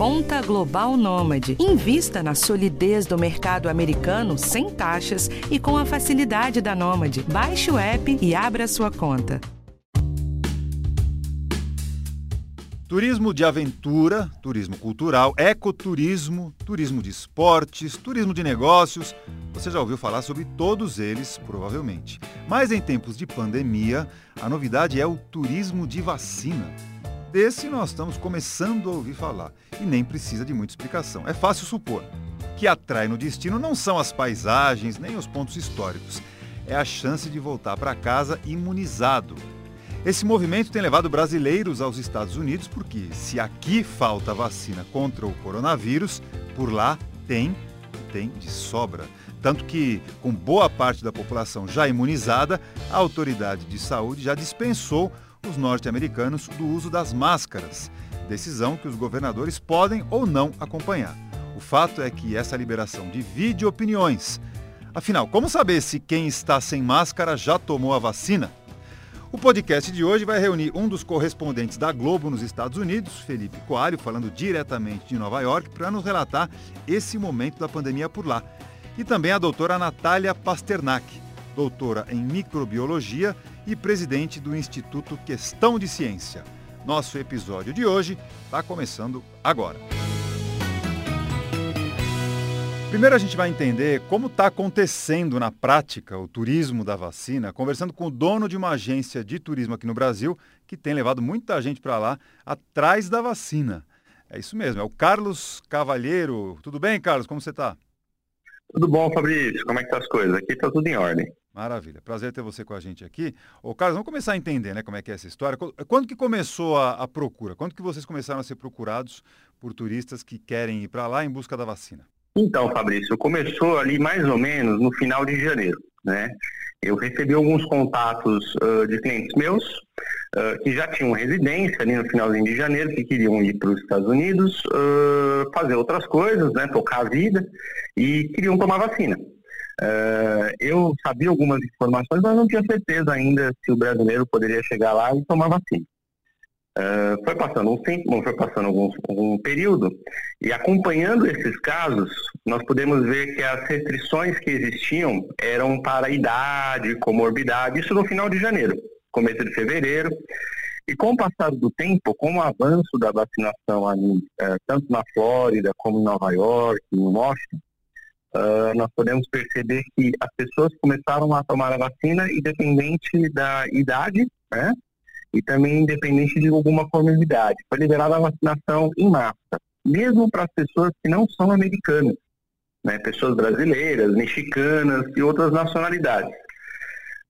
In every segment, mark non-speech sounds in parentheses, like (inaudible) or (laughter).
Conta Global Nômade. Invista na solidez do mercado americano sem taxas e com a facilidade da Nômade. Baixe o app e abra sua conta. Turismo de aventura, turismo cultural, ecoturismo, turismo de esportes, turismo de negócios. Você já ouviu falar sobre todos eles, provavelmente. Mas em tempos de pandemia, a novidade é o turismo de vacina. Desse nós estamos começando a ouvir falar e nem precisa de muita explicação. É fácil supor que atrai no destino não são as paisagens nem os pontos históricos, é a chance de voltar para casa imunizado esse movimento tem levado brasileiros aos Estados Unidos porque, se aqui falta vacina contra o coronavírus, por lá tem tem de sobra. Tanto que, com boa parte da população já imunizada, a autoridade de saúde já dispensou os norte-americanos do uso das máscaras, decisão que os governadores podem ou não acompanhar. O fato é que essa liberação divide opiniões. Afinal, como saber se quem está sem máscara já tomou a vacina? O podcast de hoje vai reunir um dos correspondentes da Globo nos Estados Unidos, Felipe Coalho, falando diretamente de Nova York, para nos relatar esse momento da pandemia por lá. E também a doutora Natália Pasternak, doutora em microbiologia e presidente do Instituto Questão de Ciência. Nosso episódio de hoje está começando agora. Primeiro a gente vai entender como está acontecendo na prática o turismo da vacina, conversando com o dono de uma agência de turismo aqui no Brasil, que tem levado muita gente para lá atrás da vacina. É isso mesmo, é o Carlos Cavalheiro. Tudo bem, Carlos? Como você está? Tudo bom, Fabrício. Como é que tá as coisas? Aqui está tudo em ordem. Maravilha. Prazer ter você com a gente aqui. Ô, Carlos, vamos começar a entender né, como é que é essa história. Quando que começou a, a procura? Quando que vocês começaram a ser procurados por turistas que querem ir para lá em busca da vacina? Então, Fabrício, começou ali mais ou menos no final de janeiro, né? Eu recebi alguns contatos uh, de clientes meus uh, que já tinham residência ali no finalzinho de janeiro, que queriam ir para os Estados Unidos uh, fazer outras coisas, né? Tocar a vida e queriam tomar vacina. Eu sabia algumas informações, mas não tinha certeza ainda se o brasileiro poderia chegar lá e tomar vacina. Uh, foi passando um tempo, foi passando algum, algum período, e acompanhando esses casos, nós podemos ver que as restrições que existiam eram para idade, comorbidade, isso no final de janeiro, começo de fevereiro. E com o passar do tempo, com o avanço da vacinação ali, uh, tanto na Flórida como em Nova York, em Washington, uh, nós podemos perceber que as pessoas começaram a tomar a vacina independente da idade, né? e também independente de alguma comorbidade. Foi liberada a vacinação em massa, mesmo para as pessoas que não são americanas, né, pessoas brasileiras, mexicanas e outras nacionalidades.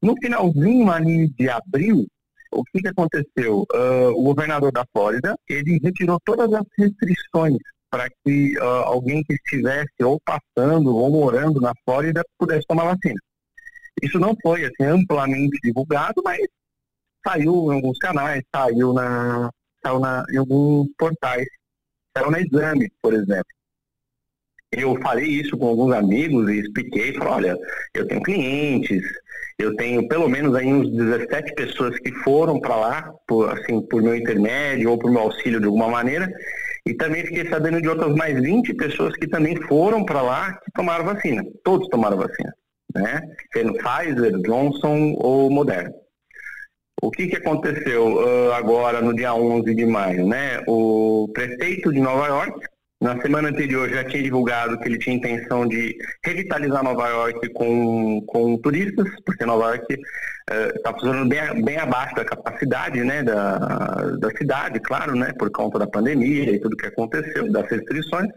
No finalzinho ali de abril, o que, que aconteceu? Uh, o governador da Flórida, ele retirou todas as restrições para que uh, alguém que estivesse ou passando ou morando na Flórida pudesse tomar vacina. Isso não foi assim, amplamente divulgado, mas saiu em alguns canais, saiu, na, saiu na, em alguns portais, saiu na Exame, por exemplo. Eu falei isso com alguns amigos e expliquei, falei, olha, eu tenho clientes, eu tenho pelo menos aí uns 17 pessoas que foram para lá, por, assim, por meu intermédio ou por meu auxílio de alguma maneira, e também fiquei sabendo de outras mais 20 pessoas que também foram para lá que tomaram vacina. Todos tomaram vacina, né? Sendo Pfizer, Johnson ou Moderna. O que, que aconteceu uh, agora no dia 11 de maio? Né? O prefeito de Nova York, na semana anterior, já tinha divulgado que ele tinha intenção de revitalizar Nova York com, com turistas, porque Nova York está uh, funcionando bem, bem abaixo da capacidade né, da, da cidade, claro, né, por conta da pandemia e tudo que aconteceu, das restrições.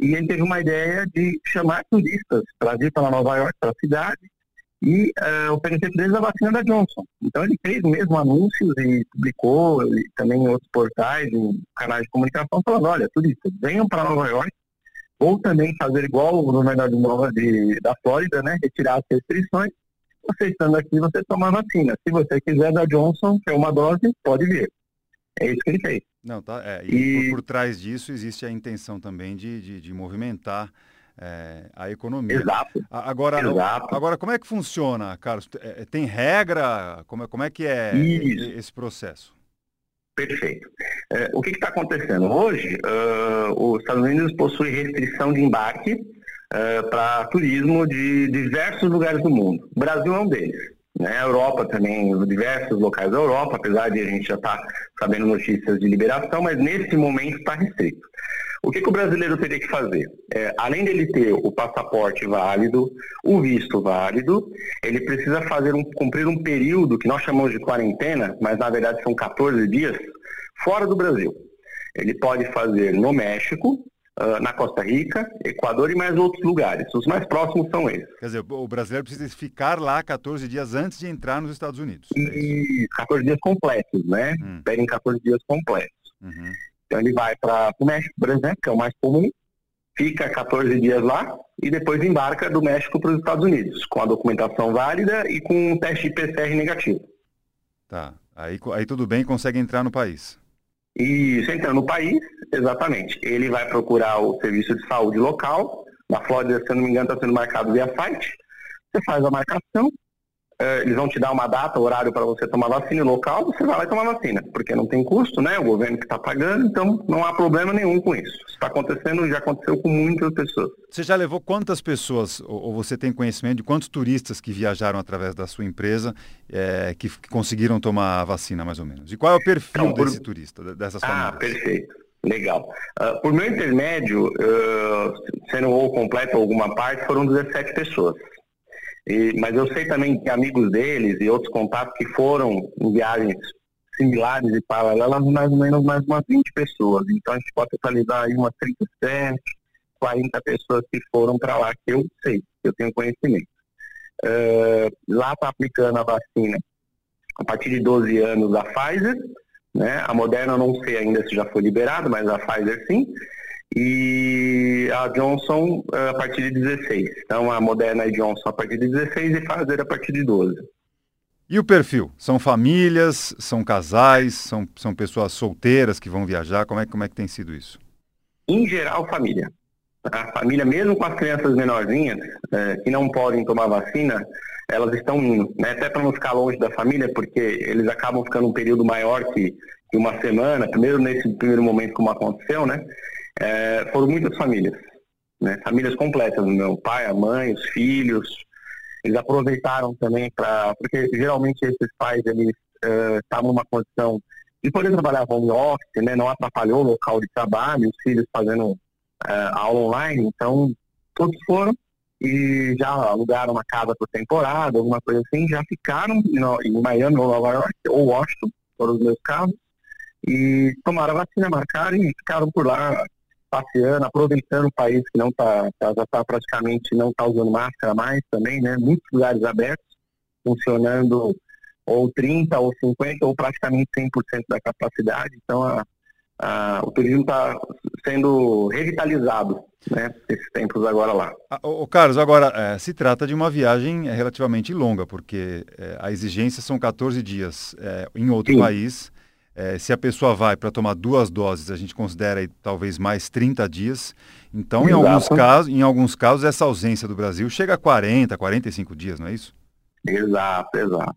E ele teve uma ideia de chamar turistas vir para Nova York, para a cidade, e uh, oferecer para eles a vacina da Johnson. Então ele fez mesmo anúncios e publicou e também em outros portais, em canais de comunicação, falando, olha, turistas, venham para Nova York, ou também fazer igual o governador Nova de, da Flórida, né, retirar as restrições, você estando aqui, você toma a vacina. Se você quiser da Johnson, que é uma dose, pode vir. É isso que ele fez. Não, tá, é, e, e... Por, por, trás disso existe a intenção também de, de, de movimentar é, a economia. Exato. Agora, Exato. agora, como é que funciona, Carlos? É, tem regra? Como é, como é que é Isso. esse processo? Perfeito. É, o que está acontecendo? Hoje, uh, os Estados Unidos possuem restrição de embarque uh, para turismo de diversos lugares do mundo. O Brasil é um deles. Né? A Europa também, diversos locais da Europa, apesar de a gente já estar tá sabendo notícias de liberação, mas nesse momento está restrito. O que, que, o brasileiro teria que fazer? É, além dele ter o passaporte válido, o visto válido, ele precisa fazer um, cumprir um período que nós chamamos de quarentena, mas na verdade são 14 dias, fora do Brasil. Ele pode fazer no México, uh, na Costa Rica, Equador e mais outros lugares. Os mais próximos são esses. Quer dizer, o brasileiro precisa ficar lá 14 dias antes de entrar nos Estados Unidos. É e 14 dias completos, né? Hum. Pedem 14 dias completos. Uhum. Então ele vai para o México, por exemplo, que é o mais comum, fica 14 dias lá e depois embarca do México para os Estados Unidos, com a documentação válida e com um teste de PCR negativo. Tá. Aí, aí tudo bem, consegue entrar no país. Isso, entrando no país, exatamente. Ele vai procurar o serviço de saúde local. Na Flórida, se eu não me engano, está sendo marcado via site. Você faz a marcação, eles vão te dar uma data, horário para você tomar vacina local, você vai lá e toma vacina, porque não tem custo, né? O governo que está pagando, então não há problema nenhum com isso. Está acontecendo, já aconteceu com muitas pessoas. Você já levou quantas pessoas, ou você tem conhecimento de quantos turistas que viajaram através da sua empresa é, que, que, conseguiram tomar a vacina, mais ou menos? E qual é o perfil então, por... desse turista, dessas ah, famílias? Ah, perfeito. Legal. Uh, por meu intermédio, uh, sendo ou completo ou alguma parte, foram 17 pessoas. E, mas eu sei também que amigos deles e outros contatos que foram em viagens similares e paralelas, mais ou menos mais umas 20 pessoas. Então a gente pode totalizar aí umas 37, 40 pessoas que foram para lá, que eu sei, que eu tenho conhecimento. Uh, lá está aplicando a vacina a partir de 12 anos da Pfizer, né? A Moderna não sei ainda se já foi liberado, mas a Pfizer sim e a Johnson eh, a partir de 16. Então a Moderna e Johnson a partir de 16 e Pfizer a partir de 12. E o perfil? São famílias, são casais, são, são pessoas solteiras que vão viajar? Como é, como é que tem sido isso? Em geral, família. A família, mesmo com as crianças menorzinhas, é, que não podem tomar vacina, elas estão indo, né? até para não ficar longe da família, porque eles acabam ficando um período maior que, que uma semana, primeiro nesse primeiro momento como aconteceu, né? É, foram muitas famílias, né? famílias completas, meu pai, a mãe, os filhos. Eles aproveitaram também para, porque geralmente esses pais eles é, estavam numa condição de poder trabalhar home office, né? não atrapalhou o local de trabalho, os filhos fazendo é, aula online, então todos foram e já alugaram uma casa por temporada, alguma coisa assim, já ficaram em Miami ou Nova York ou Washington, foram os meus casos, e tomaram a vacina, marcaram e ficaram por lá passeando, aproveitando o país que não está, tá, já está praticamente não está usando máscara mais também, né? Muitos lugares abertos, funcionando ou 30 ou 50 ou praticamente 100% da capacidade. Então a, a, o turismo está sendo revitalizado, né? Esses tempos agora lá. Ah, Carlos, agora é, se trata de uma viagem relativamente longa, porque é, a exigência são 14 dias é, em outro Sim. país. É, se a pessoa vai para tomar duas doses, a gente considera aí, talvez mais 30 dias. Então, em alguns, casos, em alguns casos, essa ausência do Brasil chega a 40, 45 dias, não é isso? Exato, exato.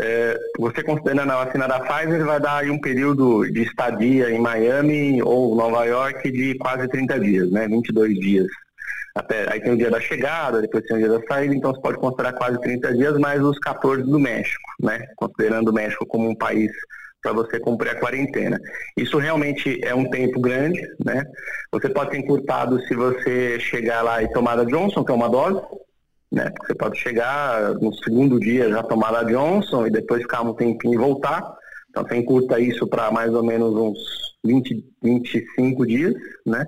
É, você considerando a vacina da Pfizer, vai dar aí um período de estadia em Miami ou Nova York de quase 30 dias, né? 22 dias. Até, aí tem o dia da chegada, depois tem o dia da saída, então você pode considerar quase 30 dias, mais os 14 do México, né? Considerando o México como um país para você cumprir a quarentena. Isso realmente é um tempo grande, né? Você pode ter encurtado se você chegar lá e tomar a Johnson, que é uma dose, né? Você pode chegar no segundo dia já tomar a Johnson e depois ficar um tempinho e voltar. Então você encurta isso para mais ou menos uns 20, 25 dias, né?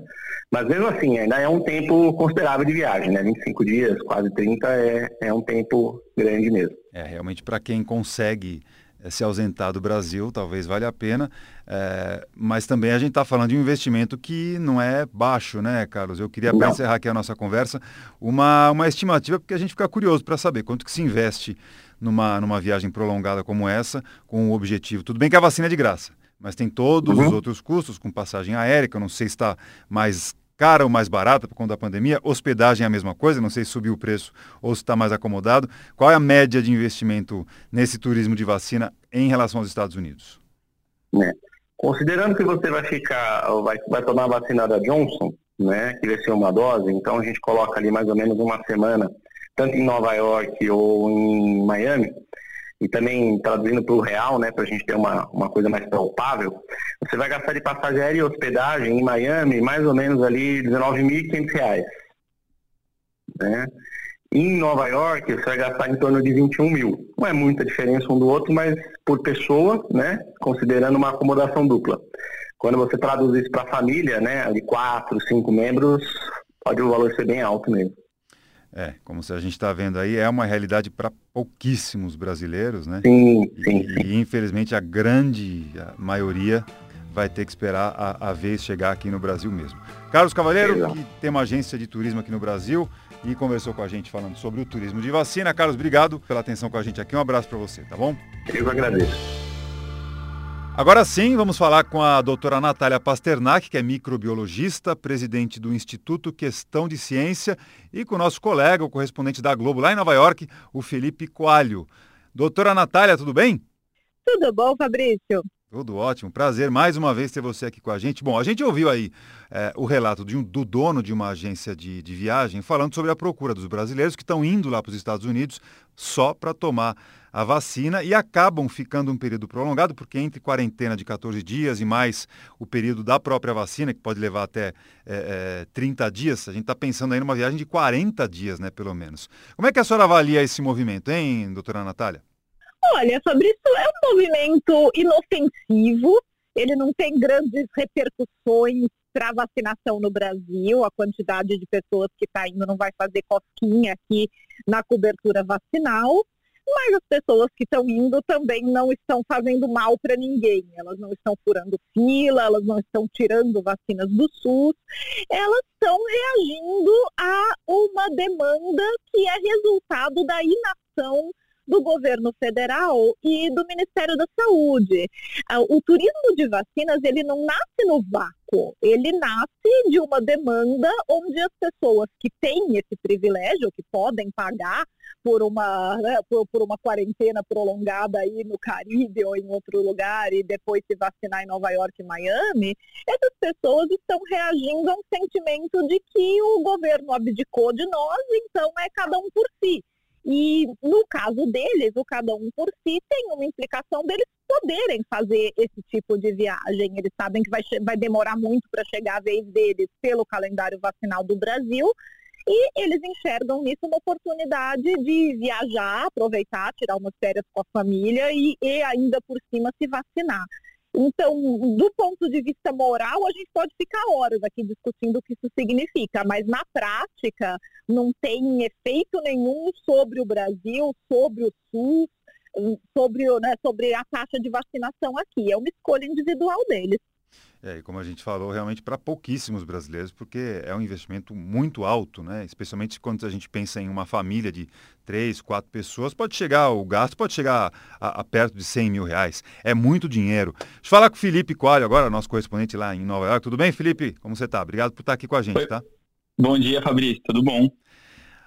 Mas mesmo assim, ainda é um tempo considerável de viagem, né? 25 dias, quase 30 é, é um tempo grande mesmo. É, realmente para quem consegue se ausentar do Brasil, talvez valha a pena, é, mas também a gente está falando de um investimento que não é baixo, né, Carlos? Eu queria, para encerrar aqui a nossa conversa, uma, uma estimativa, porque a gente fica curioso para saber quanto que se investe numa, numa viagem prolongada como essa, com o objetivo. Tudo bem que a vacina é de graça, mas tem todos uhum. os outros custos, com passagem aérea, que eu não sei se está mais cara ou mais barata por conta da pandemia? Hospedagem é a mesma coisa? Não sei se subiu o preço ou se está mais acomodado. Qual é a média de investimento nesse turismo de vacina em relação aos Estados Unidos? É. Considerando que você vai ficar, vai, vai tomar a vacina da Johnson, né, que vai ser uma dose, então a gente coloca ali mais ou menos uma semana, tanto em Nova York ou em Miami, e também traduzindo para o real, né, para a gente ter uma, uma coisa mais palpável, você vai gastar de passagem aérea e hospedagem em Miami mais ou menos ali R$19.500. Né? Em Nova York, você vai gastar em torno de 21 mil. Não é muita diferença um do outro, mas por pessoa, né, considerando uma acomodação dupla. Quando você traduz isso para a família, né, de quatro, cinco membros, pode o valor ser bem alto mesmo. É, como a gente está vendo aí, é uma realidade para pouquíssimos brasileiros, né? Sim, sim, e, e, infelizmente a grande maioria vai ter que esperar a, a, vez chegar aqui no Brasil mesmo. Carlos Cavalheiro, Exato. que tem uma agência de turismo aqui no Brasil e conversou com a gente falando sobre o turismo de vacina. Carlos, obrigado pela atenção com a gente aqui. Um abraço para você, tá bom? Eu agradeço. Agora sim, vamos falar com a doutora Natália Pasternak, que é microbiologista, presidente do Instituto Questão de Ciência, e com o nosso colega, o correspondente da Globo lá em Nova York, o Felipe Coalho. Doutora Natália, tudo bem? Tudo bom, Fabrício? Tudo ótimo, prazer mais uma vez ter você aqui com a gente. Bom, a gente ouviu aí é, o relato um, do dono de uma agência de, de, viagem falando sobre a procura dos brasileiros que estão indo lá para os Estados Unidos só para tomar a vacina e acabam ficando um período prolongado, porque entre quarentena de 14 dias e mais o período da própria vacina, que pode levar até é, é, 30 dias, a gente está pensando aí numa viagem de 40 dias, né, pelo menos. Como é que a senhora avalia esse movimento, hein, doutora Natália? Olha, Fabrício, é um movimento inofensivo, ele não tem grandes repercussões para a vacinação no Brasil, a quantidade de pessoas que está indo não vai fazer cosquinha aqui na cobertura vacinal, mas as pessoas que estão indo também não estão fazendo mal para ninguém, elas não estão furando fila, elas não estão tirando vacinas do SUS, elas estão reagindo a uma demanda que é resultado da inação do governo federal e do Ministério da Saúde. Ah, o turismo de vacinas, ele não nasce no vácuo, ele nasce de uma demanda onde as pessoas que têm esse privilégio, que podem pagar por uma, né, por, por, uma quarentena prolongada aí no Caribe ou em outro lugar e depois se vacinar em Nova York e Miami, essas pessoas estão reagindo a um sentimento de que o governo abdicou de nós, então é cada um por si. E no caso deles, o cada um por si tem uma implicação deles poderem fazer esse tipo de viagem. Eles sabem que vai, vai demorar muito para chegar a vez deles pelo calendário vacinal do Brasil. E eles enxergam nisso uma oportunidade de viajar, aproveitar, tirar umas férias com a família e, e ainda por cima se vacinar. Então, do ponto de vista moral, a gente pode ficar horas aqui discutindo o que isso significa, mas na prática não tem efeito nenhum sobre o Brasil, sobre o SUS, sobre, né, sobre a taxa de vacinação aqui. É uma escolha individual deles. É, e como a gente falou, realmente para pouquíssimos brasileiros, porque é um investimento muito alto, né? Especialmente quando a gente pensa em uma família de três, quatro pessoas, pode chegar, o gasto pode chegar a, a perto de 100 mil reais. É muito dinheiro. Deixa eu falar com o Felipe Coalho agora, nosso correspondente lá em Nova York. Tudo bem, Felipe? Como você está? Obrigado por estar aqui com a gente, Oi. tá? Bom dia, Fabrício. Tudo bom?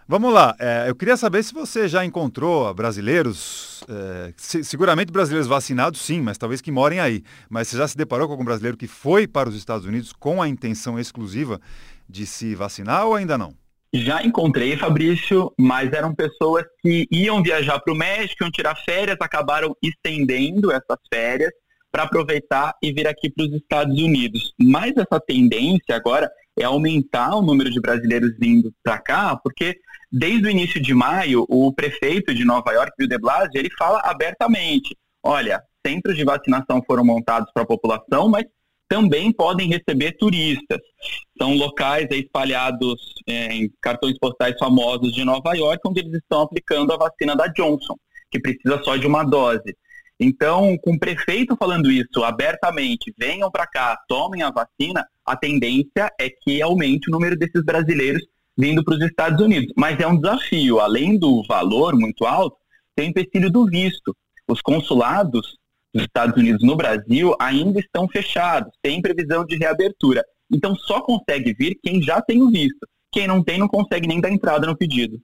Vamos lá, é, eu queria saber se você já encontrou brasileiros, é, se, seguramente brasileiros vacinados sim, mas talvez que morem aí. Mas você já se deparou com algum brasileiro que foi para os Estados Unidos com a intenção exclusiva de se vacinar ou ainda não? Já encontrei, Fabrício, mas eram pessoas que iam viajar para o México, iam tirar férias, acabaram estendendo essas férias para aproveitar e vir aqui para os Estados Unidos. Mas essa tendência agora é aumentar o número de brasileiros vindo para cá, porque desde o início de maio, o prefeito de Nova York, Bill de Blasio, ele fala abertamente, olha, centros de vacinação foram montados para a população, mas também podem receber turistas. São locais espalhados é, em cartões postais famosos de Nova York, onde eles estão aplicando a vacina da Johnson, que precisa só de uma dose. Então, com o prefeito falando isso abertamente, venham para cá, tomem a vacina, a tendência é que aumente o número desses brasileiros vindo para os Estados Unidos. Mas é um desafio, além do valor muito alto, tem o empecilho do visto. Os consulados dos Estados Unidos no Brasil ainda estão fechados, sem previsão de reabertura. Então só consegue vir quem já tem o visto. Quem não tem não consegue nem dar entrada no pedido.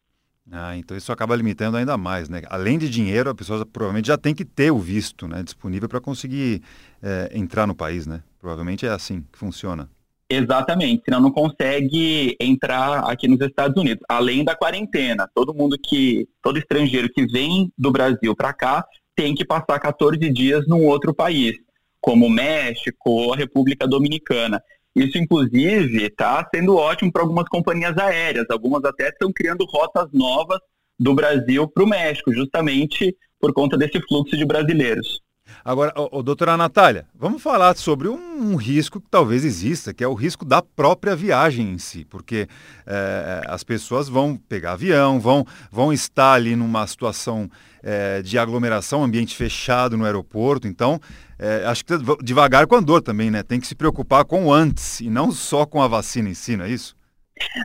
Ah, então isso acaba limitando ainda mais, né? Além de dinheiro, a pessoa provavelmente já tem que ter o visto né, disponível para conseguir é, entrar no país, né? Provavelmente é assim que funciona. Exatamente, senão não consegue entrar aqui nos Estados Unidos. Além da quarentena, todo mundo que, todo estrangeiro que vem do Brasil para cá tem que passar 14 dias num outro país, como o México ou a República Dominicana. Isso, inclusive, está sendo ótimo para algumas companhias aéreas. Algumas até estão criando rotas novas do Brasil para o México, justamente por conta desse fluxo de brasileiros. Agora, ô, ô, doutora Natália, vamos falar sobre um, um, risco que talvez exista, que é o risco da própria viagem em si, porque é, as pessoas vão pegar avião, vão, vão estar ali numa situação é, de aglomeração, ambiente fechado no aeroporto, então é, acho que devagar com a dor também, né? Tem que se preocupar com o antes e não só com a vacina em si, não é isso?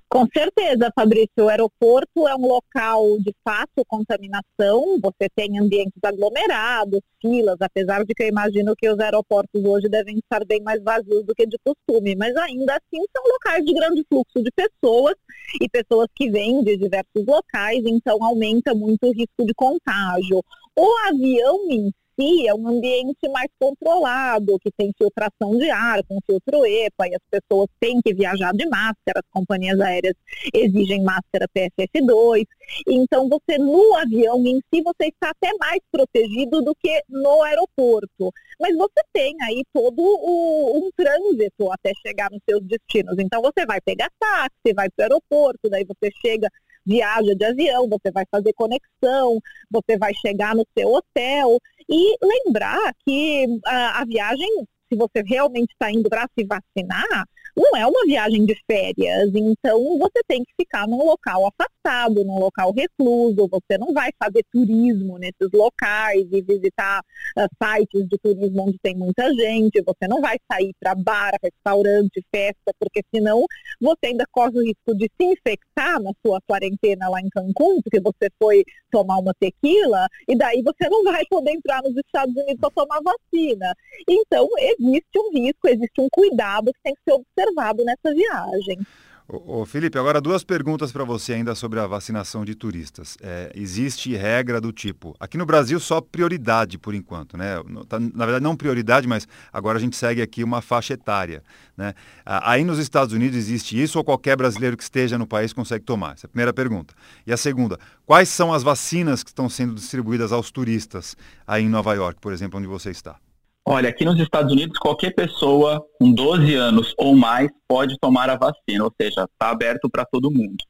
Com certeza, Fabrício. O aeroporto é um local de fácil contaminação. Você tem ambientes aglomerados, filas, apesar de que eu imagino que os aeroportos hoje devem estar bem mais vazios do que de costume. Mas ainda assim são locais de grande fluxo de pessoas e pessoas que vêm de diversos locais, então aumenta muito o risco de contágio. O avião em si é um ambiente mais controlado, que tem filtração de ar, com filtro EPA, e as pessoas têm que viajar de máscara, as companhias aéreas exigem máscara PFF2. Então, você no avião em si, você está até mais protegido do que no aeroporto. Mas você tem aí todo o, um trânsito até chegar nos seus destinos. Então, você vai pegar táxi, vai para o aeroporto, daí você chega viaja de avião, você vai fazer conexão, você vai chegar no seu hotel. E lembrar que a, a viagem, se você realmente está indo para se vacinar, não é uma viagem de férias, então você tem que ficar num local afastado, num local recluso, você não vai fazer turismo nesses locais e visitar uh, sites de turismo onde tem muita gente, você não vai sair para bar, restaurante, festa, porque senão você ainda corre o risco de se infectar na sua quarentena lá em Cancún, porque você foi tomar uma tequila, e daí você não vai poder entrar nos Estados Unidos para tomar vacina. Então, existe um risco, existe um cuidado que tem que ser observado nessa viagem. Ô, Felipe, agora duas perguntas para você ainda sobre a vacinação de turistas. É, existe regra do tipo, aqui no Brasil só prioridade por enquanto, né? Tá, na verdade não prioridade, mas agora a gente segue aqui uma faixa etária, né? Aí nos Estados Unidos existe isso ou qualquer brasileiro que esteja no país consegue tomar? Essa é a primeira pergunta. E a segunda, quais são as vacinas que estão sendo distribuídas aos turistas aí em Nova York, por exemplo, onde você está? Olha, aqui nos Estados Unidos, qualquer pessoa com 12 anos ou mais pode tomar a vacina, ou seja, está aberto para todo mundo.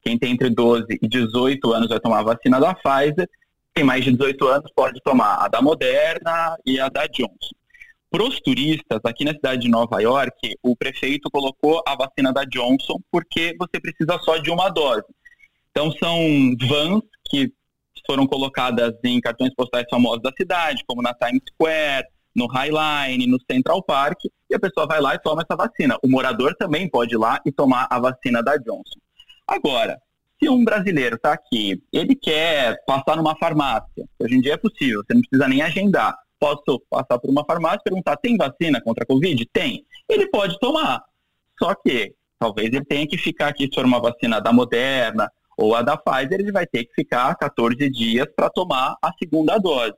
Quem tem entre 12 e 18 anos vai tomar a vacina da Pfizer, quem mais de 18 anos pode tomar a da Moderna e a da Johnson. Para os turistas, aqui na cidade de Nova York, o prefeito colocou a vacina da Johnson porque você precisa só de uma dose. Então, são vans que foram colocadas em cartões postais famosos da cidade, como na Times Square, no Highline, no Central Park, e a pessoa vai lá e toma essa vacina. O morador também pode ir lá e tomar a vacina da Johnson. Agora, se um brasileiro está aqui, ele quer passar numa farmácia, hoje em dia é possível, você não precisa nem agendar. Posso passar por uma farmácia e perguntar: tem vacina contra a Covid? Tem. Ele pode tomar. Só que talvez ele tenha que ficar aqui, se for uma vacina da Moderna ou a da Pfizer, ele vai ter que ficar 14 dias para tomar a segunda dose.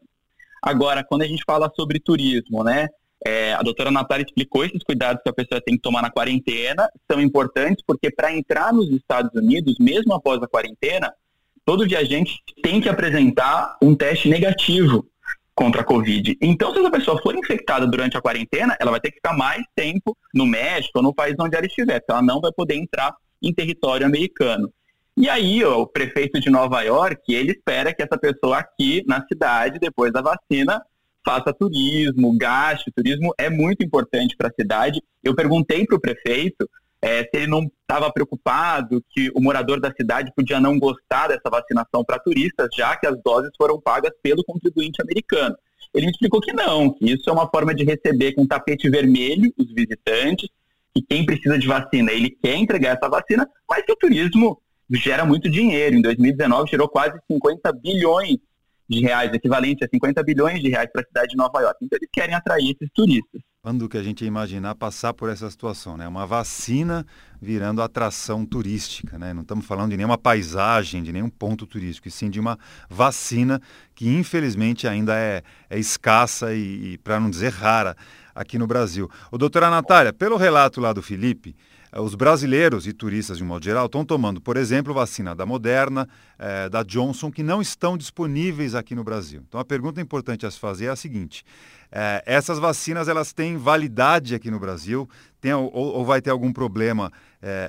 Agora, quando a gente fala sobre turismo, né? É, a doutora Natália explicou esses cuidados que a pessoa tem que tomar na quarentena, são importantes porque para entrar nos Estados Unidos, mesmo após a quarentena, todo viajante tem que apresentar um teste negativo contra a Covid. Então, se essa pessoa for infectada durante a quarentena, ela vai ter que ficar mais tempo no México ou no país onde ela estiver, ela não vai poder entrar em território americano. E aí, ó, o prefeito de Nova York, ele espera que essa pessoa aqui na cidade, depois da vacina, faça turismo, gaste. Turismo é muito importante para a cidade. Eu perguntei para o prefeito é, se ele não estava preocupado que o morador da cidade podia não gostar dessa vacinação para turistas, já que as doses foram pagas pelo contribuinte americano. Ele me explicou que não, que isso é uma forma de receber com tapete vermelho os visitantes, que quem precisa de vacina, ele quer entregar essa vacina, mas que o turismo gera muito dinheiro. Em 2019, gerou quase 50 bilhões de reais, equivalente a 50 bilhões de reais para a cidade de Nova York. Então, eles querem atrair esses turistas. Quando que a gente ia imaginar passar por essa situação, né? Uma vacina virando atração turística, né? Não estamos falando de nenhuma paisagem, de nenhum ponto turístico, e sim de uma vacina que infelizmente ainda é, é escassa e, e para não dizer rara, aqui no Brasil. O doutora Natália, pelo relato lá do Felipe, os brasileiros e turistas, de um modo geral, estão tomando, por exemplo, vacina da Moderna, eh, da Johnson, que não estão disponíveis aqui no Brasil. Então, a pergunta importante a se fazer é a seguinte: eh, essas vacinas elas têm validade aqui no Brasil? Tem, ou, ou, vai ter algum problema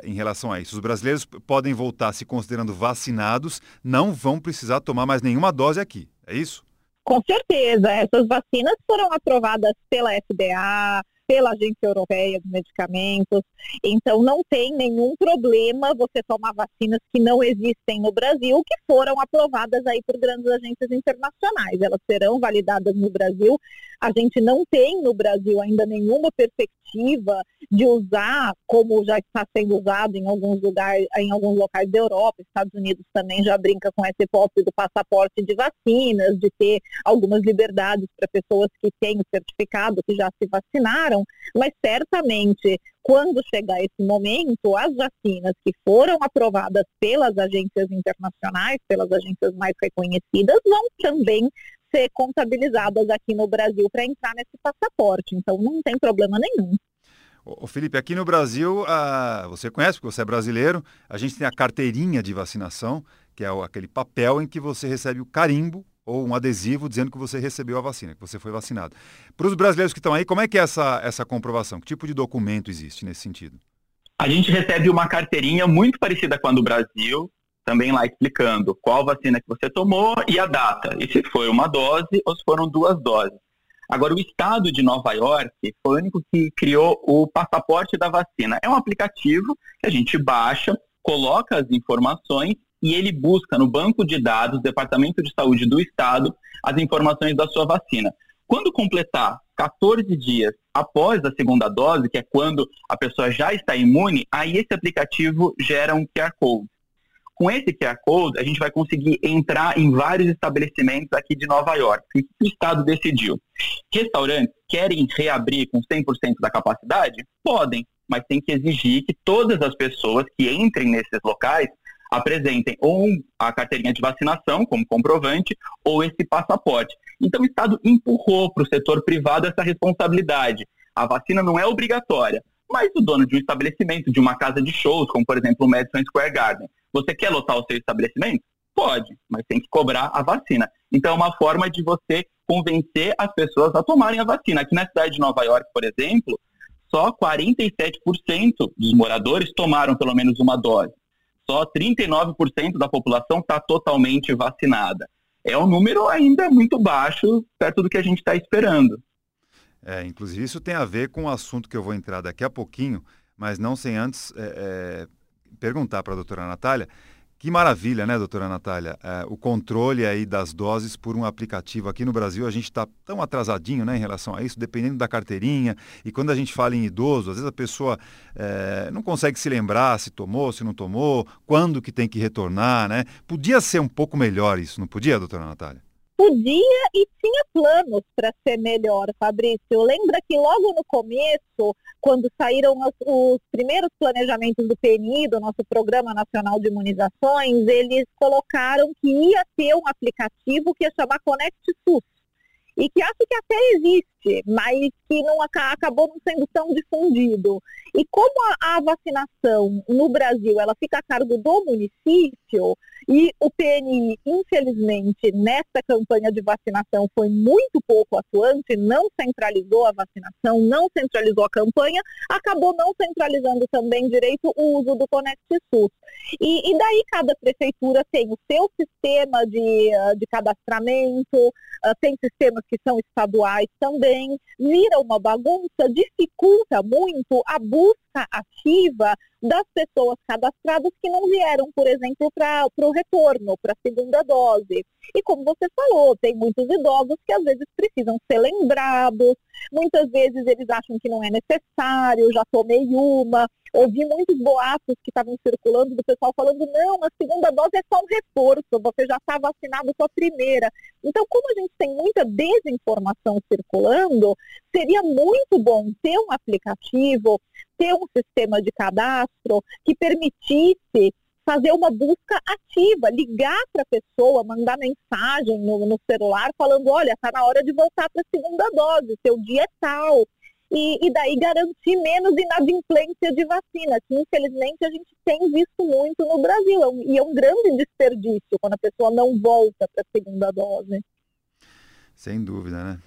em relação a isso? Os brasileiros podem voltar se considerando vacinados, não vão precisar tomar mais nenhuma dose aqui. É isso? Com certeza, essas vacinas foram aprovadas pela FDA, pela Agência Europeia de Medicamentos. Então, não tem nenhum problema você tomar vacinas que não existem no Brasil, que foram aprovadas aí por grandes agências internacionais. Elas serão validadas no Brasil. A gente não tem no Brasil ainda nenhuma perspectiva de usar, como já está sendo usado em alguns lugares, em alguns locais da Europa, Estados Unidos também já brinca com essa hipótese do passaporte de vacinas, de ter algumas liberdades para pessoas que têm o certificado, que já se vacinaram mas certamente quando chegar esse momento, as vacinas que foram aprovadas pelas agências internacionais, pelas agências mais reconhecidas, vão também ser contabilizadas aqui no Brasil para entrar nesse passaporte. Então não tem problema nenhum. Ô, Felipe, aqui no Brasil, ah, você conhece, porque você é brasileiro, a gente tem a carteirinha de vacinação, que é aquele papel em que você recebe o carimbo ou um adesivo dizendo que você recebeu a vacina, que você foi vacinado. Para os brasileiros que estão aí, como é que é essa, essa comprovação? Que tipo de documento existe nesse sentido? A gente recebe uma carteirinha muito parecida com a do Brasil, também lá explicando qual vacina que você tomou e a data, e se foi uma dose ou se foram duas doses. Agora, o estado de Nova York foi o único que criou o passaporte da vacina. É um aplicativo que a gente baixa, coloca as informações e ele busca no banco de dados, Departamento de Saúde do Estado, as informações da sua vacina. Quando completar 14 dias após a segunda dose, que é quando a pessoa já está imune, aí esse aplicativo gera um QR Code. Com esse QR Code, a gente vai conseguir entrar em vários estabelecimentos aqui de Nova York. O Estado decidiu? Restaurantes querem reabrir com 100% da capacidade? Podem, mas tem que exigir que todas as pessoas que entrem nesses locais apresentem ou a carteirinha de vacinação como comprovante ou esse passaporte. Então o Estado empurrou para o setor privado essa responsabilidade. A vacina não é obrigatória, mas o dono de um estabelecimento, de uma casa de shows, como por exemplo o Madison Square Garden, você quer lotar o seu estabelecimento? Pode, mas tem que cobrar a vacina. Então é uma forma de você convencer as pessoas a tomarem a vacina. Aqui na cidade de Nova York, por exemplo, só 47% dos moradores tomaram pelo menos uma dose só 39% da população está totalmente vacinada. É um número ainda muito baixo, perto do que a gente está esperando. É, inclusive, isso tem a ver com o assunto que eu vou entrar daqui a pouquinho, mas não sem antes é, é, perguntar para a doutora Natália que maravilha, né, doutora Natália? É, o controle aí das doses por um aplicativo. Aqui no Brasil a gente está tão atrasadinho né, em relação a isso, dependendo da carteirinha. E quando a gente fala em idoso, às vezes a pessoa é, não consegue se lembrar se tomou, se não tomou, quando que tem que retornar, né? Podia ser um pouco melhor isso, não podia, doutora Natália? Podia e tinha planos para ser melhor, Fabrício. Lembra que logo no começo, quando saíram os, os, primeiros planejamentos do PNI, do nosso Programa Nacional de Imunizações, eles colocaram que ia ter um aplicativo que ia chamar Conect SUS e que acho que até existe, mas que não acabou não sendo tão difundido. E como a, a, vacinação no Brasil ela fica a cargo do município e o PNI, infelizmente, nessa campanha de vacinação foi muito pouco atuante, não centralizou a vacinação, não centralizou a campanha, acabou não centralizando também direito o uso do Conect SUS. E, e daí cada prefeitura tem o seu sistema de, de cadastramento, uh, tem sistemas que são estaduais também, vira uma bagunça, dificulta muito a busca ativa das pessoas cadastradas que não vieram, por exemplo, para o retorno, para a segunda dose. E como você falou, tem muitos idosos que às vezes precisam ser lembrados, muitas vezes eles acham que não é necessário, já tomei uma. Ouvi muitos boatos que estavam circulando do pessoal falando, não, a segunda dose é só um reforço, você já está vacinado com a primeira. Então, como a gente tem muita desinformação circulando, seria muito bom ter um aplicativo, ter um sistema de cadastro que permitisse fazer uma busca ativa, ligar para a pessoa, mandar mensagem no, no celular falando, olha, está na hora de voltar para a segunda dose, seu dia é tal. E, e, daí garantir menos inadimplência de vacina, que infelizmente a gente tem visto muito no Brasil. É e é um grande desperdício quando a pessoa não volta para a segunda dose. Sem dúvida, né?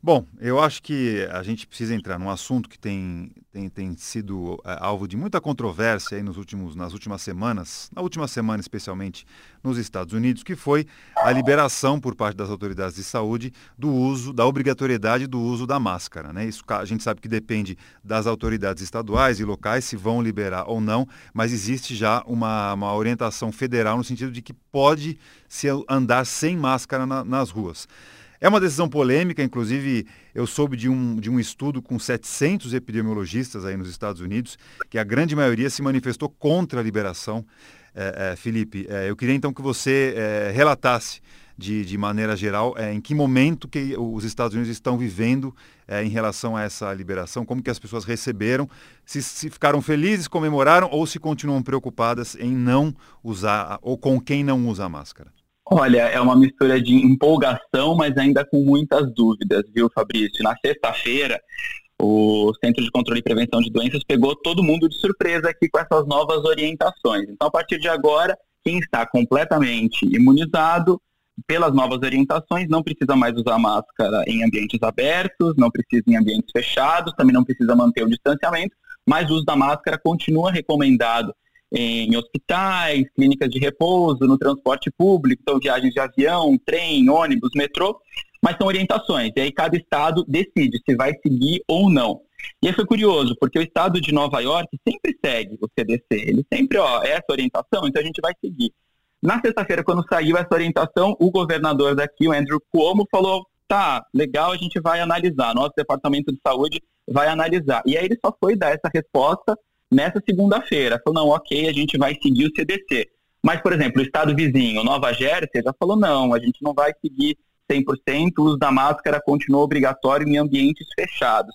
Bom, eu acho que a gente precisa entrar num assunto que tem, tem, tem sido é, alvo de muita controvérsia aí nos últimos, nas últimas semanas, na última semana especialmente nos Estados Unidos, que foi a liberação por parte das autoridades de saúde do uso, da obrigatoriedade do uso da máscara. Né? Isso a gente sabe que depende das autoridades estaduais e locais se vão liberar ou não, mas existe já uma, uma orientação federal no sentido de que pode se andar sem máscara na, nas ruas. É uma decisão polêmica, inclusive eu soube de um, de um estudo com 700 epidemiologistas aí nos Estados Unidos, que a grande maioria se manifestou contra a liberação. É, é, Felipe, é, eu queria então que você é, relatasse de, de maneira geral é, em que momento que os Estados Unidos estão vivendo é, em relação a essa liberação, como que as pessoas receberam, se, se ficaram felizes, comemoraram ou se continuam preocupadas em não usar ou com quem não usa máscara. Olha, é uma mistura de empolgação, mas ainda com muitas dúvidas, viu, Fabrício? Na sexta-feira, o Centro de Controle e Prevenção de Doenças pegou todo mundo de surpresa aqui com essas novas orientações. Então, a partir de agora, quem está completamente imunizado pelas novas orientações não precisa mais usar máscara em ambientes abertos, não precisa em ambientes fechados, também não precisa manter o distanciamento, mas o uso da máscara continua recomendado em hospitais, clínicas de repouso, no transporte público, então viagens de avião, trem, ônibus, metrô, mas são orientações. E aí cada estado decide se vai seguir ou não. E aí foi curioso, porque o estado de Nova York sempre segue o CDC. Ele sempre, ó, é essa orientação, então a gente vai seguir. Na sexta-feira, quando saiu essa orientação, o governador daqui, o Andrew Cuomo, falou: tá, legal, a gente vai analisar. Nosso departamento de saúde vai analisar. E aí ele só foi dar essa resposta nessa segunda-feira. Falou, não, ok, a gente vai seguir o CDC. Mas, por exemplo, o estado vizinho, Nova Jersey, já falou, não, a gente não vai seguir 100%, o uso da máscara continua obrigatório em ambientes fechados.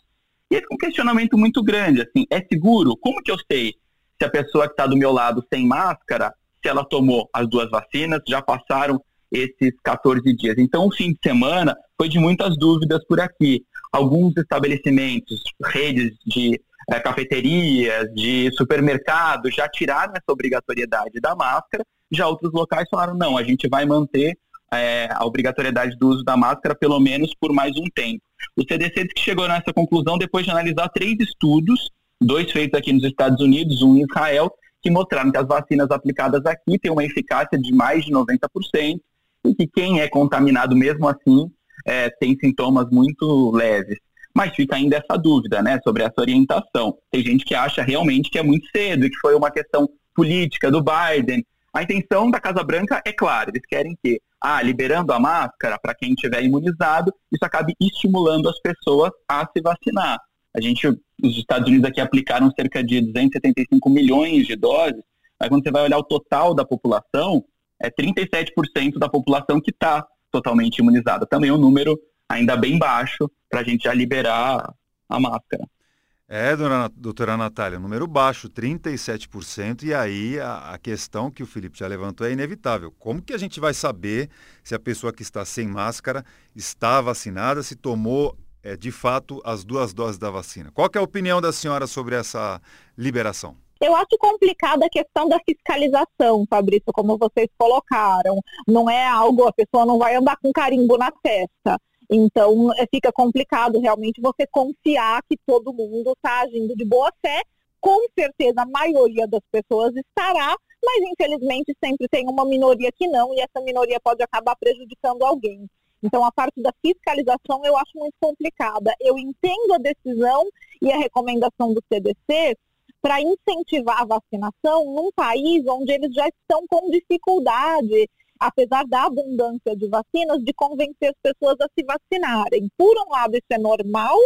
E esse é um questionamento muito grande, assim, é seguro? Como que eu sei se a pessoa que está do meu lado sem máscara, se ela tomou as duas vacinas, já passaram esses 14 dias. Então, o fim de semana foi de muitas dúvidas por aqui. Alguns estabelecimentos, redes de é, cafeterias, de supermercados já tiraram essa obrigatoriedade da máscara, já outros locais falaram, não, a gente vai manter é, a obrigatoriedade do uso da máscara pelo menos por mais um tempo. O CDC que chegou nessa conclusão depois de analisar três estudos, dois feitos aqui nos Estados Unidos, um em Israel, que mostraram que as vacinas aplicadas aqui têm uma eficácia de mais de 90% e que quem é contaminado mesmo assim é, tem sintomas muito leves. Mas fica ainda essa dúvida, né, sobre essa orientação. Tem gente que acha realmente que é muito cedo que foi uma questão política do Biden. A intenção da Casa Branca é clara, eles querem que, ah, liberando a máscara para quem estiver imunizado, isso acabe estimulando as pessoas a se vacinar. A gente, os Estados Unidos aqui aplicaram cerca de 275 milhões de doses, mas quando você vai olhar o total da população, é 37% da população que está totalmente imunizada. Também é um número ainda bem baixo para a gente já liberar a máscara. É, dona, doutora Natália, número baixo, 37%, e aí a, a, questão que o Felipe já levantou é inevitável. Como que a gente vai saber se a pessoa que está sem máscara está vacinada, se tomou é, de fato as duas doses da vacina? Qual é a opinião da senhora sobre essa liberação? Eu acho complicada a questão da fiscalização, Fabrício, como vocês colocaram. Não é algo, a pessoa não vai andar com carimbo na testa. Então, é, fica complicado realmente você confiar que todo mundo está agindo de boa fé. Com certeza, a maioria das pessoas estará, mas infelizmente sempre tem uma minoria que não, e essa minoria pode acabar prejudicando alguém. Então, a parte da fiscalização eu acho muito complicada. Eu entendo a decisão e a recomendação do CDC, para incentivar a vacinação num país onde eles já estão com dificuldade, apesar da abundância de vacinas, de convencer as pessoas a se vacinarem. Por um lado, isso é normal,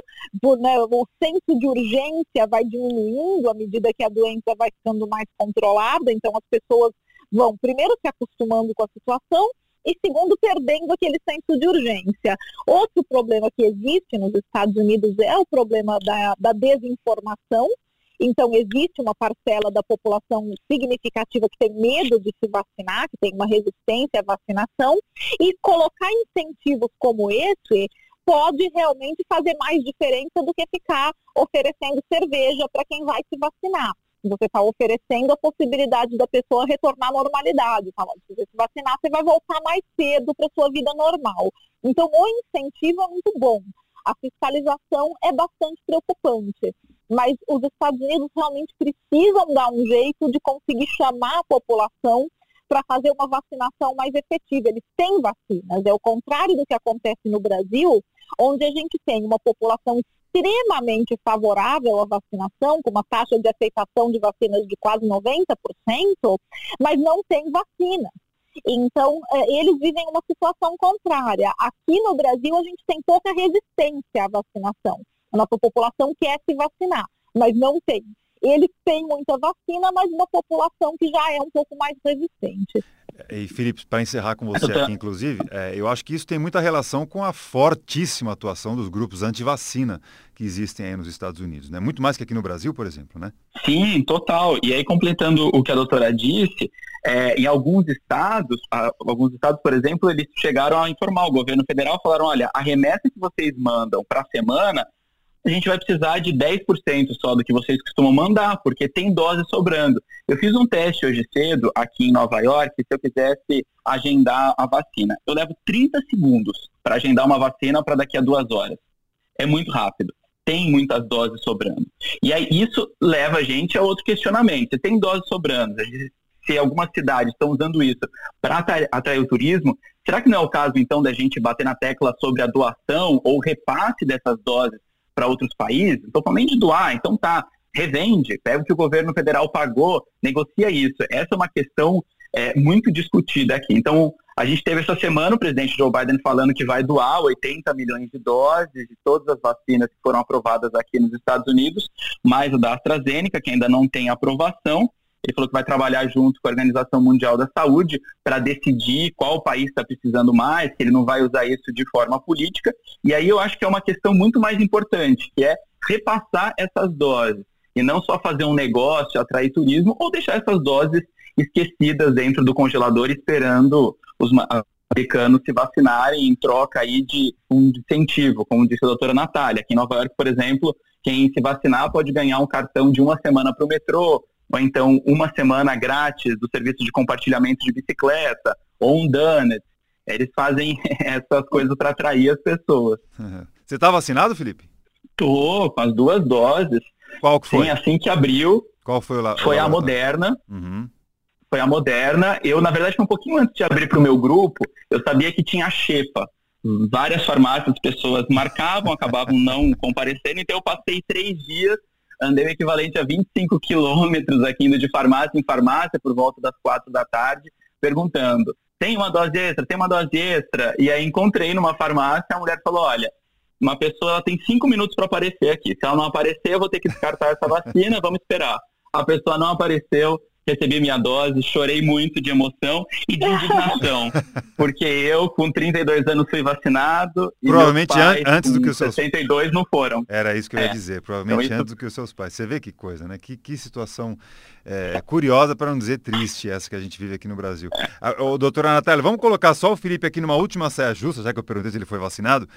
né, o senso de urgência vai diminuindo à medida que a doença vai ficando mais controlada, então as pessoas vão primeiro se acostumando com a situação e segundo, perdendo aquele senso de urgência. Outro problema que existe nos Estados Unidos é o problema da, da desinformação. Então, existe uma parcela da população significativa que tem medo de se vacinar, que tem uma resistência à vacinação, e colocar incentivos como esse pode realmente fazer mais diferença do que ficar oferecendo cerveja para quem vai se vacinar. Você está oferecendo a possibilidade da pessoa retornar à normalidade. Falando, se você se vacinar, você vai voltar mais cedo para sua vida normal. Então, o incentivo é muito bom. A fiscalização é bastante preocupante. Mas os Estados Unidos realmente precisam dar um jeito de conseguir chamar a população para fazer uma vacinação mais efetiva. Eles têm vacinas, é o contrário do que acontece no Brasil, onde a gente tem uma população extremamente favorável à vacinação, com uma taxa de aceitação de vacinas de quase 90%, mas não tem vacina. Então, é, eles vivem uma situação contrária. Aqui no Brasil, a gente tem pouca resistência à vacinação. A nossa população quer se vacinar, mas não tem. Eles têm muita vacina, mas uma população que já é um pouco mais resistente. E Felipe, para encerrar com você aqui, inclusive, é, eu acho que isso tem muita relação com a fortíssima atuação dos grupos anti-vacina que existem aí nos Estados Unidos, né? Muito mais que aqui no Brasil, por exemplo, né? Sim, total. E aí, completando o que a doutora disse, é, em alguns estados, alguns estados, por exemplo, eles chegaram a informar o governo federal, falaram, olha, a remessa que vocês mandam para a semana a gente vai precisar de 10% só do que vocês costumam mandar, porque tem dose sobrando. Eu fiz um teste hoje cedo aqui em Nova York, se eu quisesse agendar a vacina. Eu levo 30 segundos para agendar uma vacina para daqui a duas horas. É muito rápido. Tem muitas doses sobrando. E aí isso leva a gente a outro questionamento. Se tem doses sobrando, se algumas cidades estão usando isso para atrair o turismo, será que não é o caso então da gente bater na tecla sobre a doação ou repasse dessas doses para outros países, estou falando nem de doar, então tá, revende, pega o que o governo federal pagou, negocia isso. Essa é uma questão é, muito discutida aqui. Então, a gente teve essa semana o presidente Joe Biden falando que vai doar 80 milhões de doses de todas as vacinas que foram aprovadas aqui nos Estados Unidos, mais o da AstraZeneca, que ainda não tem aprovação. Ele falou que vai trabalhar junto com a Organização Mundial da Saúde para decidir qual país está precisando mais, que ele não vai usar isso de forma política. E aí eu acho que é uma questão muito mais importante, que é repassar essas doses e não só fazer um negócio, atrair turismo ou deixar essas doses esquecidas dentro do congelador esperando os americanos se vacinarem em troca aí de um incentivo, como disse a doutora Natália. Aqui em Nova York, por exemplo, quem se vacinar pode ganhar um cartão de uma semana para o metrô, ou então uma semana grátis do serviço de compartilhamento de bicicleta, ou um donut. Eles fazem (laughs) essas coisas para atrair as pessoas. (laughs) Você está vacinado, Felipe? Tô, com as duas doses. Qual que foi? Sim, assim que abriu. Qual foi lá? Foi a Moderna. Uhum. Foi a Moderna. Eu, na verdade, um pouquinho antes de abrir para o meu grupo, eu sabia que tinha a Xepa. Várias farmácias, pessoas marcavam, acabavam não comparecendo, então eu passei três dias andei o equivalente a 25 quilômetros aqui indo de farmácia em farmácia por volta das quatro da tarde, perguntando, tem uma dose extra, tem uma dose extra? E aí encontrei numa farmácia, a mulher falou, olha, uma pessoa tem cinco minutos para aparecer aqui. Se ela não aparecer, eu vou ter que descartar essa vacina, vamos esperar. A pessoa não apareceu, recebi minha dose, chorei muito de emoção e de indignação, (laughs) porque eu, com 32 anos, fui vacinado e Provavelmente pais, antes do que os seus 62 não foram. Era isso que eu ia é. dizer, provavelmente então, antes do que os seus pais. Você vê que coisa, né? Que, que situação é, curiosa, para não dizer triste, essa que a gente vive aqui no Brasil. É. o doutora Natália, vamos colocar só o Felipe aqui numa última saia justa, já que eu perguntei se ele foi vacinado.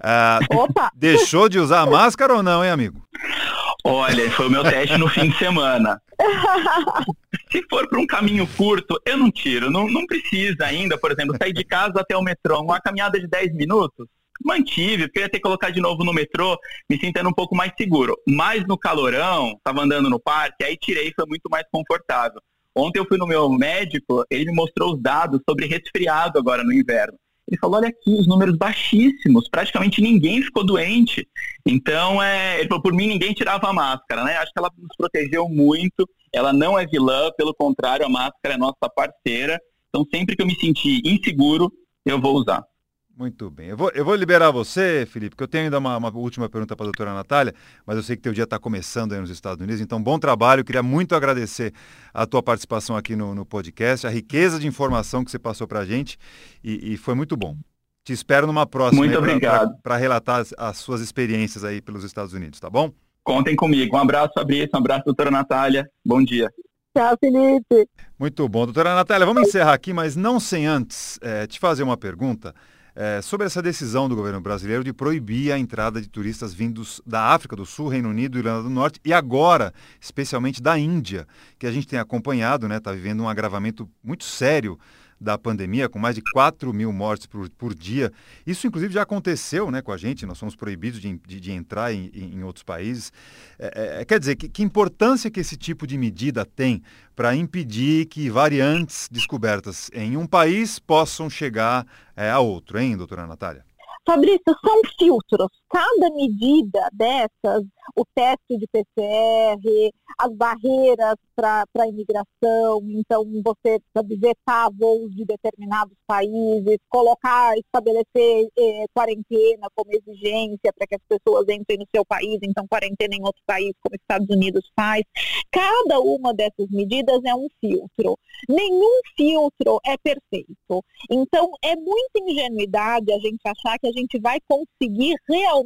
Ah, deixou de usar máscara ou não, hein, amigo? Olha, foi o meu teste no fim de semana. Se for para um caminho curto, eu não tiro. Não, não precisa ainda, por exemplo, sair de casa até o metrô, uma caminhada de 10 minutos. Mantive, porque ia ter que colocar de novo no metrô, me sentindo um pouco mais seguro. Mas no calorão, estava andando no parque, aí tirei, foi muito mais confortável. Ontem eu fui no meu médico, ele me mostrou os dados sobre resfriado agora no inverno. Ele falou, olha aqui, os números baixíssimos, praticamente ninguém ficou doente. Então, é, ele falou, por mim ninguém tirava a máscara, né? Acho que ela nos protegeu muito, ela não é vilã, pelo contrário, a máscara é nossa parceira. Então, sempre que eu me sentir inseguro, eu vou usar. Muito bem. Eu vou, eu vou liberar você, Felipe, porque eu tenho ainda uma, uma última pergunta para a doutora Natália, mas eu sei que teu dia está começando aí nos Estados Unidos, então bom trabalho. Eu queria muito agradecer a tua participação aqui no, no podcast, a riqueza de informação que você passou para a gente e, e, foi muito bom. Te espero numa próxima. Muito obrigado. Para relatar as, as suas experiências aí pelos Estados Unidos, tá bom? Contem comigo. Um abraço, Fabrício. Um abraço, doutora Natália. Bom dia. Tchau, Felipe. Muito bom. Doutora Natália, vamos encerrar aqui, mas não sem antes é, te fazer uma pergunta é, sobre essa decisão do governo brasileiro de proibir a entrada de turistas vindos da África do Sul, Reino Unido, Irlanda do Norte e agora, especialmente da Índia, que a gente tem acompanhado, está né, tá vivendo um agravamento muito sério da pandemia, com mais de 4 mil mortes por, por dia. Isso, inclusive, já aconteceu né, com a gente, nós somos proibidos de, de, de entrar em, em, outros países. É, é, quer dizer, que, que importância que esse tipo de medida tem para impedir que variantes descobertas em um país possam chegar é, a outro, hein, doutora Natália? Fabrício, são filtros. Cada medida dessas, o teste de PCR, as barreiras para a imigração, então você vetar voos de determinados países, colocar, estabelecer eh, quarentena como exigência para que as pessoas entrem no seu país, então quarentena em outro país, como Estados Unidos faz. Cada uma dessas medidas é um filtro. Nenhum filtro é perfeito. Então, é muita ingenuidade a gente achar que a gente vai conseguir realmente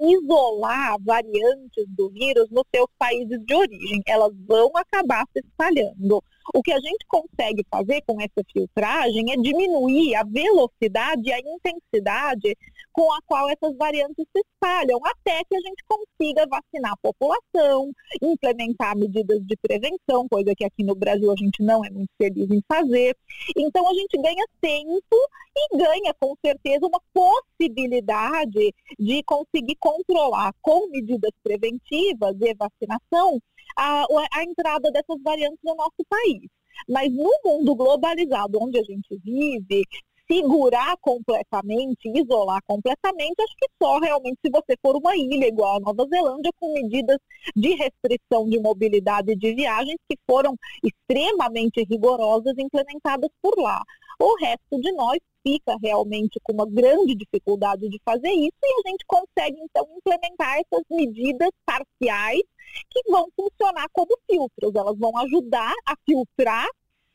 isolar variantes do vírus nos seus países de origem. Elas vão acabar se espalhando. O que a gente consegue fazer com essa filtragem é diminuir a velocidade e a intensidade com a qual essas variantes se espalham, até que a gente consiga vacinar a população, implementar medidas de prevenção, coisa que aqui no Brasil a gente não é muito feliz em fazer. Então a gente ganha tempo e ganha com certeza uma possibilidade de conseguir controlar com medidas preventivas e vacinação a, a entrada dessas variantes no nosso país. Mas no mundo globalizado onde a gente vive, segurar completamente, isolar completamente, acho que só realmente se você for uma ilha igual a Nova Zelândia, com medidas de restrição de mobilidade e de viagens que foram extremamente rigorosas implementadas por lá. O resto de nós fica realmente com uma grande dificuldade de fazer isso e a gente consegue então implementar essas medidas parciais que vão funcionar como filtros. Elas vão ajudar a filtrar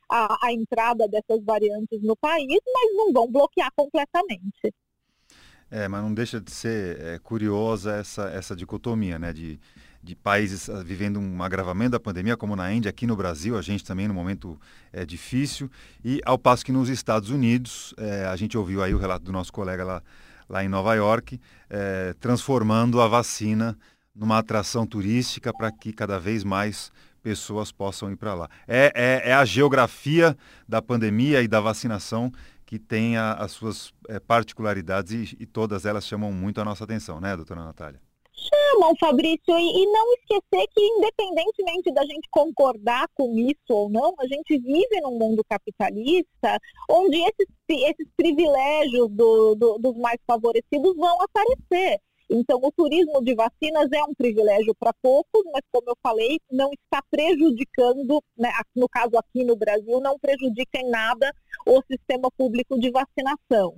a, a entrada dessas variantes no país, mas não vão bloquear completamente. É, mas não deixa de ser é, curiosa essa, essa dicotomia, né? De, de países ah, vivendo um agravamento da pandemia, como na Índia, aqui no Brasil, a gente também no momento é difícil, e ao passo que nos Estados Unidos, é, a gente ouviu aí o relato do nosso colega lá, lá em Nova York, é, transformando a vacina numa atração turística para que cada vez mais pessoas possam ir para lá. É, é, é, a geografia da pandemia e da vacinação que tem a, as suas é, particularidades e, e, todas elas chamam muito a nossa atenção, né, doutora Natália? Chamam, Fabrício, e, e não esquecer que, independentemente da gente concordar com isso ou não, a gente vive num mundo capitalista onde esses, esses privilégios do, do, dos mais favorecidos vão aparecer. Então, o turismo de vacinas é um privilégio para poucos, mas, como eu falei, não está prejudicando, né, no caso aqui no Brasil, não prejudica em nada o sistema público de vacinação.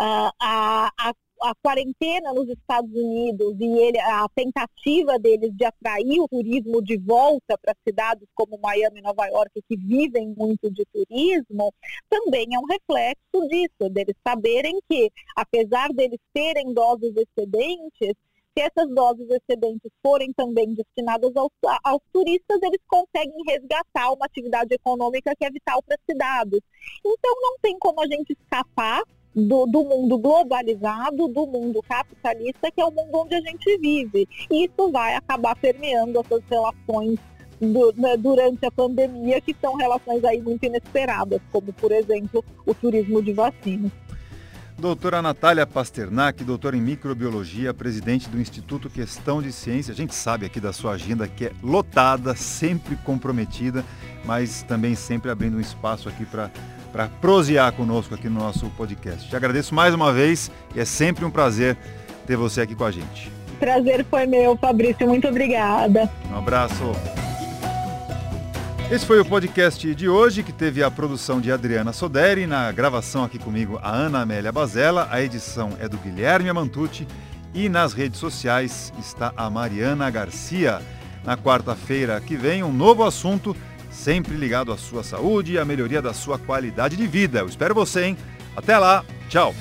Uh, a, a a quarentena nos Estados Unidos e ele, a tentativa deles de atrair o turismo de volta para cidades como Miami e Nova York, que vivem muito de turismo, também é um reflexo disso, deles saberem que, apesar deles terem doses excedentes, se essas doses excedentes forem também destinadas aos, aos, turistas, eles conseguem resgatar uma atividade econômica que é vital para as cidades. Então, não tem como a gente escapar do, do, mundo globalizado, do mundo capitalista, que é o mundo onde a gente vive. E isso vai acabar permeando essas relações do, né, durante a pandemia, que são relações aí muito inesperadas, como, por exemplo, o turismo de vacinas. Doutora Natália Pasternak, doutora em microbiologia, presidente do Instituto Questão de Ciência. A gente sabe aqui da sua agenda que é lotada, sempre comprometida, mas também sempre abrindo um espaço aqui para para prosear conosco aqui no nosso podcast. Te agradeço mais uma vez e é sempre um prazer ter você aqui com a gente. Prazer foi meu, Fabrício. Muito obrigada. Um abraço. Esse foi o podcast de hoje, que teve a produção de Adriana Soderi, na gravação aqui comigo a Ana Amélia Bazella, a edição é do Guilherme Amantucci e nas redes sociais está a Mariana Garcia. Na quarta-feira que vem, um novo assunto, sempre ligado à sua saúde e à melhoria da sua qualidade de vida. Eu espero você, hein? Até lá, tchau!